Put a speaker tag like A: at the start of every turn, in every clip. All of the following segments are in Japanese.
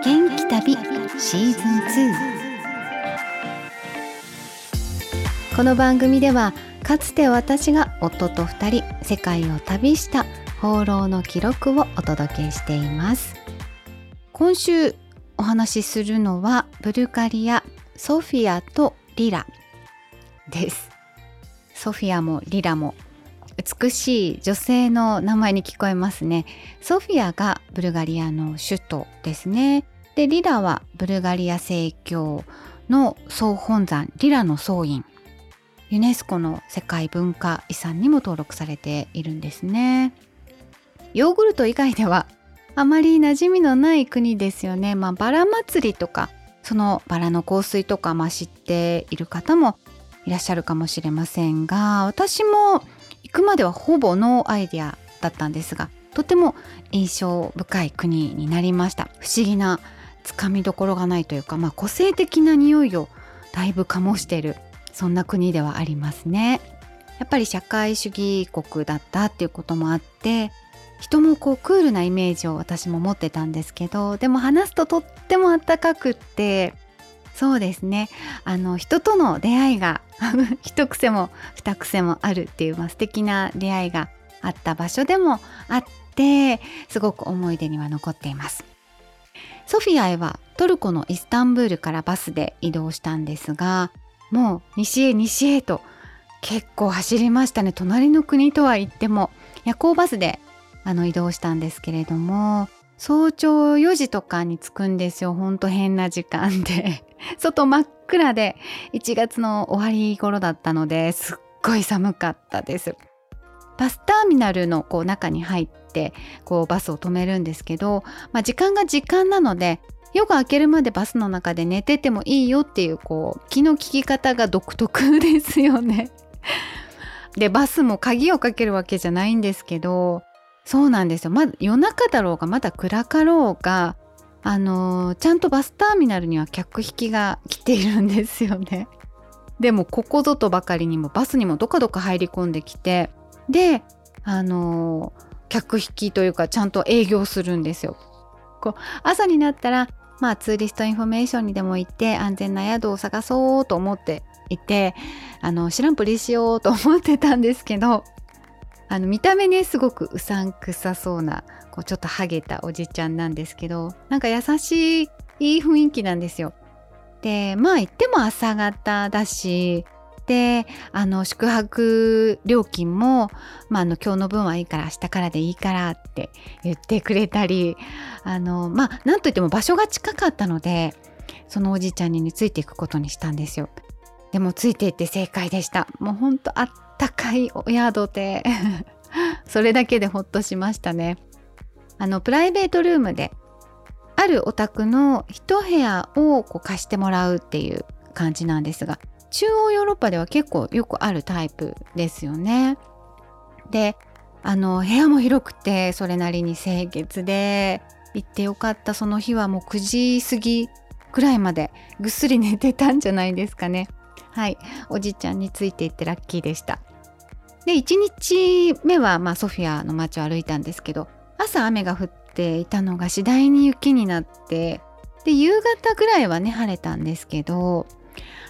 A: 元気旅シーズン2この番組ではかつて私が夫と2人世界を旅した放浪の記録をお届けしています。今週お話しするのはブルガリアソフィアとリラです。ソフィアもリラも美しい女性の名前に聞こえますね。ソフィアがブルガリアの首都ですね。でリラはブルガリア正教の総本山リラの総院。ユネスコの世界文化遺産にも登録されているんですね。ヨーグルト以外ではあまり馴染みのない国ですよね。まあバラ祭りとかそのバラの香水とか、まあ、知っている方もいらっしゃるかもしれませんが私も行くまではほぼノーアイデアだったんですがとても印象深い国になりました。不思議なつかみどころがないというか、まあ、個性的な匂いをだいぶ醸しているそんな国ではありますね。やっぱり社会主義国だったっていうこともあって人もこうクールなイメージを私も持ってたんですけどでも話すととってもあったかくってそうですね。あの人との出会いが 一癖も二癖もあるっていう、まあ、素敵な出会いがあった場所でもあってすごく思い出には残っています。ソフィアへはトルコのイスタンブールからバスで移動したんですがもう西へ西へと結構走りましたね。隣の国とは言っても夜行バスであの移動したんですけれども早朝4時とかに着くんですよ。ほんと変な時間で。外真っ暗で1月の終わり頃だったのですっごい寒かったですバスターミナルのこう中に入ってこうバスを止めるんですけど、まあ、時間が時間なので夜が明けるまでバスの中で寝ててもいいよっていうこう気の利き方が独特ですよね。でバスも鍵をかけるわけじゃないんですけどそうなんですよま夜中だろうがまだ暗かろうがあの、ちゃんとバスターミナルには客引きが来ているんですよね。でもここぞとばかりにもバスにもどかどか入り込んできてであの、客引きというかちゃんと営業するんですよ。こう朝になったらまあツーリストインフォメーションにでも行って安全な宿を探そうと思っていてあの知らんぷりしようと思ってたんですけどあの見た目ねすごくうさんくさそうなこうちょっとハゲたおじちゃんなんですけどなんか優しいいい雰囲気なんですよ。でまあ言っても朝方だしであの宿泊料金も、まあ、あの今日の分はいいから明日からでいいからって言ってくれたりあのまあなんといっても場所が近かったのでそのおじいちゃんについていくことにしたんですよ。でもついていって正解でした。もうほんとあったかいお宿で それだけでほっとしましたね。あのプライベートルームであるお宅の一部屋をこう貸してもらうっていう感じなんですが中央ヨーロッパでは結構よくあるタイプですよね。であの部屋も広くてそれなりに清潔で行ってよかったその日はもう9時過ぎくらいまでぐっすり寝てたんじゃないですかね。はいおじいちゃんについていってラッキーでした。で1日目は、まあ、ソフィアの街を歩いたんですけど朝雨が降っていたのが次第に雪になってで夕方ぐらいはね晴れたんですけど、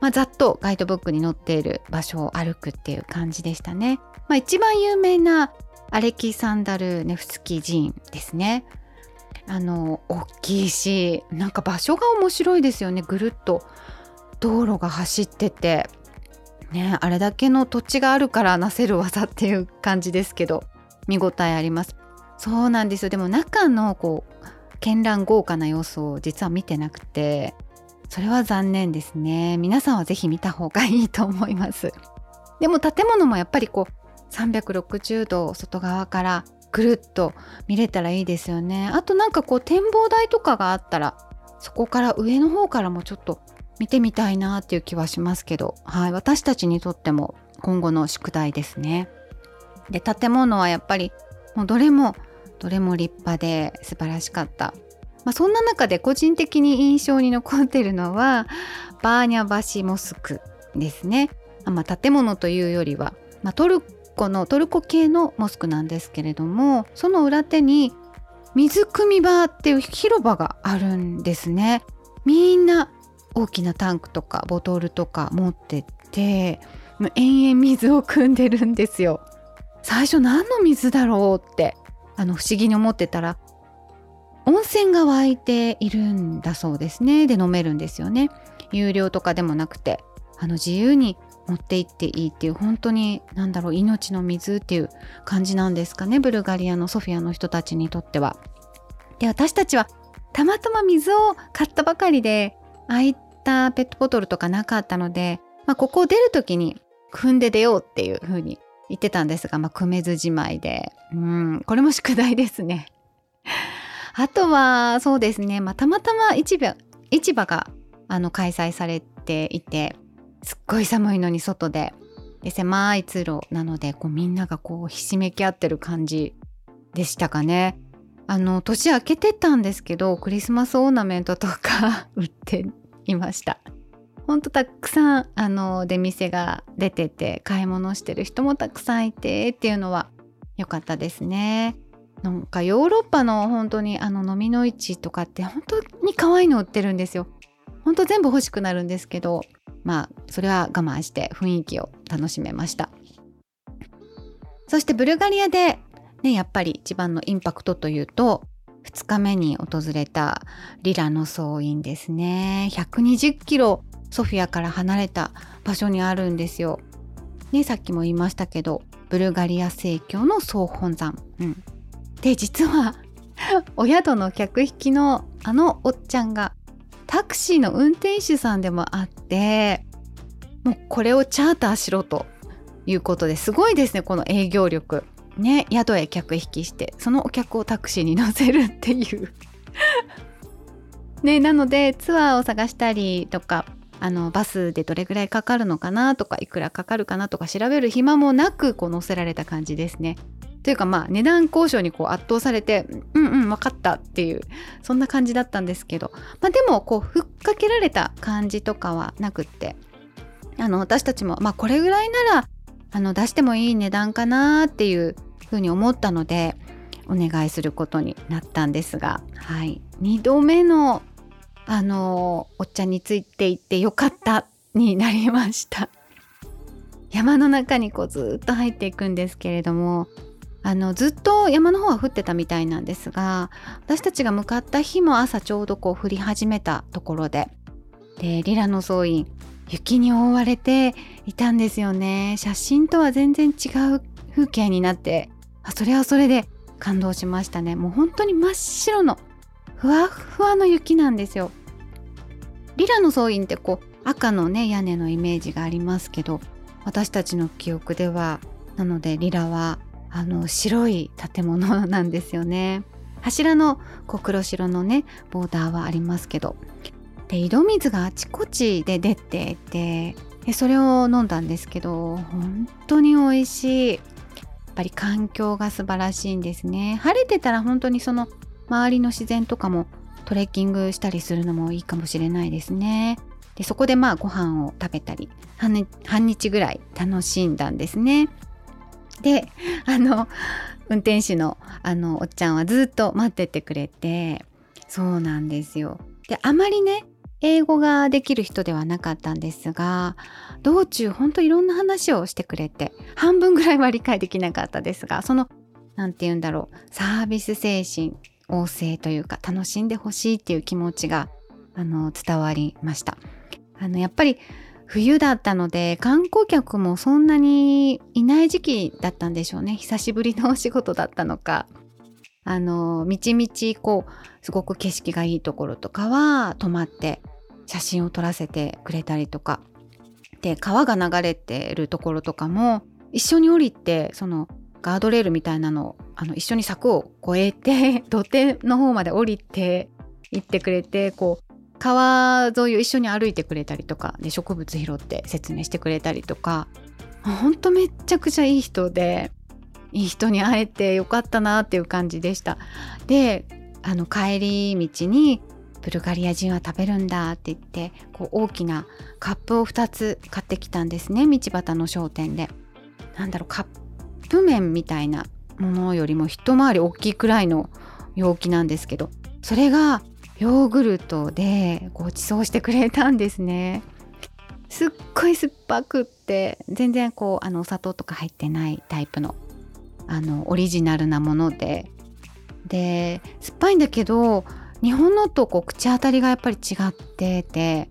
A: まあ、ざっとガイドブックに載っている場所を歩くっていう感じでしたね。まあ、一番有名なアレキサンダル・ネフスキー寺院ですね。あの大きいしなんか場所が面白いですよねぐるっと道路が走っててねあれだけの土地があるからなせる技っていう感じですけど見応えあります。そうなんですよ。でも中のこう絢爛豪華な様子を実は見てなくてそれは残念ですね。皆さんは是非見た方がいいと思います。でも建物もやっぱりこう360度外側からぐるっと見れたらいいですよね。あとなんかこう展望台とかがあったらそこから上の方からもちょっと見てみたいなっていう気はしますけど、はい、私たちにとっても今後の宿題ですね。で建物はやっぱりもうどれもどれも立派で素晴らしかった。まあ、そんな中で個人的に印象に残っているのはバーニャ橋モスクですね。まあ、建物というよりは、まあ、トルコのトルコ系のモスクなんですけれどもその裏手に水汲み場っていう広場があるんですねみんな大きなタンクとかボトルとか持ってって延々水を汲んでるんですよ。最初何の水だろうってあの不思議に思ってたら温泉が湧いているんだそうですね。で飲めるんですよね。有料とかでもなくてあの自由に持って行っていいっていう本当に何だろう命の水っていう感じなんですかね。ブルガリアのソフィアの人たちにとっては。で私たちはたまたま水を買ったばかりでああいたペットボトルとかなかったので、まあ、ここを出る時に汲んで出ようっていう風に言ってたんですが、まあ、汲めずじまいでうんこれも宿題ですね。あとはそうですね、まあ、たまたま市場市場があの開催されていてすっごい寒いのに外でで狭い通路なのでこうみんながこうひしめき合ってる感じでしたかね。あの年明けてたんですけどクリスマスオーナメントとか 売っていました。ほんとたくさんあの出店が出てて買い物してる人もたくさんいてっていうのは良かったですね。なんかヨーロッパの本当にあの飲みの市とかって本当に可愛いの売ってるんですよ。本当全部欲しくなるんですけどまあそれは我慢して雰囲気を楽しめましたそしてブルガリアでねやっぱり一番のインパクトというと2日目に訪れたリラの総院ですね120キロソフィアから離れた場所にあるんですよ。ねさっきも言いましたけどブルガリア正教の総本山。うん、で実は お宿の客引きのあのおっちゃんがタクシーの運転手さんでもあってもうこれをチャーターしろということですごいですねこの営業力ね宿へ客引きしてそのお客をタクシーに乗せるっていう。ねなのでツアーを探したりとかあのバスでどれぐらいかかるのかなとかいくらかかるかなとか調べる暇もなくこう乗せられた感じですね。というかまあ値段交渉にこう圧倒されてうんうん分かったっていうそんな感じだったんですけど、まあ、でもこうふっかけられた感じとかはなくって。あの私たちもまあこれぐらいならあの出してもいい値段かなっていうふうに思ったのでお願いすることになったんですが、はい、2度目のあのお茶についていってよかったになりました。山の中にこうずっと入っていくんですけれどもあのずっと山の方は降ってたみたいなんですが私たちが向かった日も朝ちょうどこう降り始めたところででリラの総院雪に覆われていたんですよね。写真とは全然違う風景になってあそれはそれで感動しましたね。もう本当に真っ白のふわふわの雪なんですよ。リラの総院ってこう赤のね屋根のイメージがありますけど私たちの記憶ではなのでリラはあの白い建物なんですよね。柱のこう黒白のねボーダーはありますけどで井戸水があちこちで出ていてでそれを飲んだんですけど本当に美味しい。やっぱり環境が素晴らしいんですね。晴れてたら本当にその周りの自然とかもトレッキングしたりするのもいいかもしれないですね。でそこでまあご飯を食べたり半日ぐらい楽しんだんですね。であの運転手のあのおっちゃんはずっと待っててくれてそうなんですよ。であまりね英語ができる人ではなかったんですが道中ほんといろんな話をしてくれて半分ぐらいは理解できなかったですがその何て言うんだろうサービス精神旺盛というか楽しんでほしいっていう気持ちがあの伝わりました。あのやっぱり冬だったので観光客もそんなにいない時期だったんでしょうね久しぶりのお仕事だったのかあのみちみちこうすごく景色がいいところとかは泊まって写真を撮らせてくれたりとか。で川が流れてるところとかも一緒に降りてそのガードレールみたいなのをあの一緒に柵を越えて 土手の方まで降りて行ってくれてこう川沿いを一緒に歩いてくれたりとかで植物拾って説明してくれたりとか。ほんとめっちゃくちゃいい人でいい人に会えてよかったなっていう感じでした。であの帰り道にブルガリア人は食べるんだって言ってこう大きなカップを2つ買ってきたんですね道端の商店で。なんだろうカップ麺みたいなものよりも一回り大きいくらいの容器なんですけどそれがヨーグルトでご馳走してくれたんですね。すっごい酸っぱくって全然こうあのお砂糖とか入ってないタイプのあのオリジナルなもので。で酸っぱいんだけど日本のとこう口当たりがやっぱり違ってて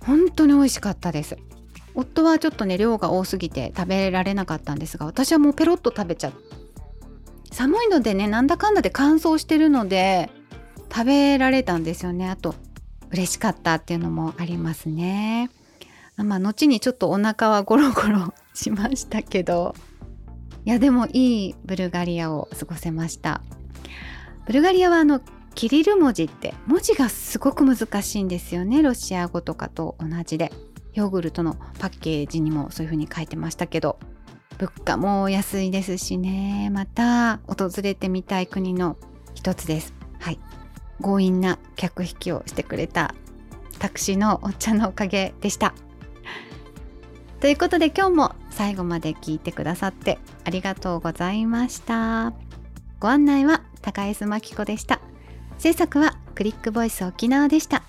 A: 本当に美味しかったです。夫はちょっとね量が多すぎて食べられなかったんですが私はもうペロッと食べちゃ寒いのでねなんだかんだで乾燥してるので食べられたんですよね。あと嬉しかったっていうのもありますね。まあ後にちょっとお腹はゴロゴロしましたけど。いやでもいいブルガリアを過ごせました。ブルガリアはあのキリル文字って文字がすごく難しいんですよね。ロシア語とかと同じで。ヨーグルトのパッケージにもそういう風に書いてましたけど。物価も安いですしね。また訪れてみたい国の一つです。はい。強引な客引きをしてくれたタクシーのおっちゃんのおかげでした。ということで今日も最後まで聞いてくださってありがとうございました。ご案内は高江須真紀子でした。制作はクリックボイス沖縄でした。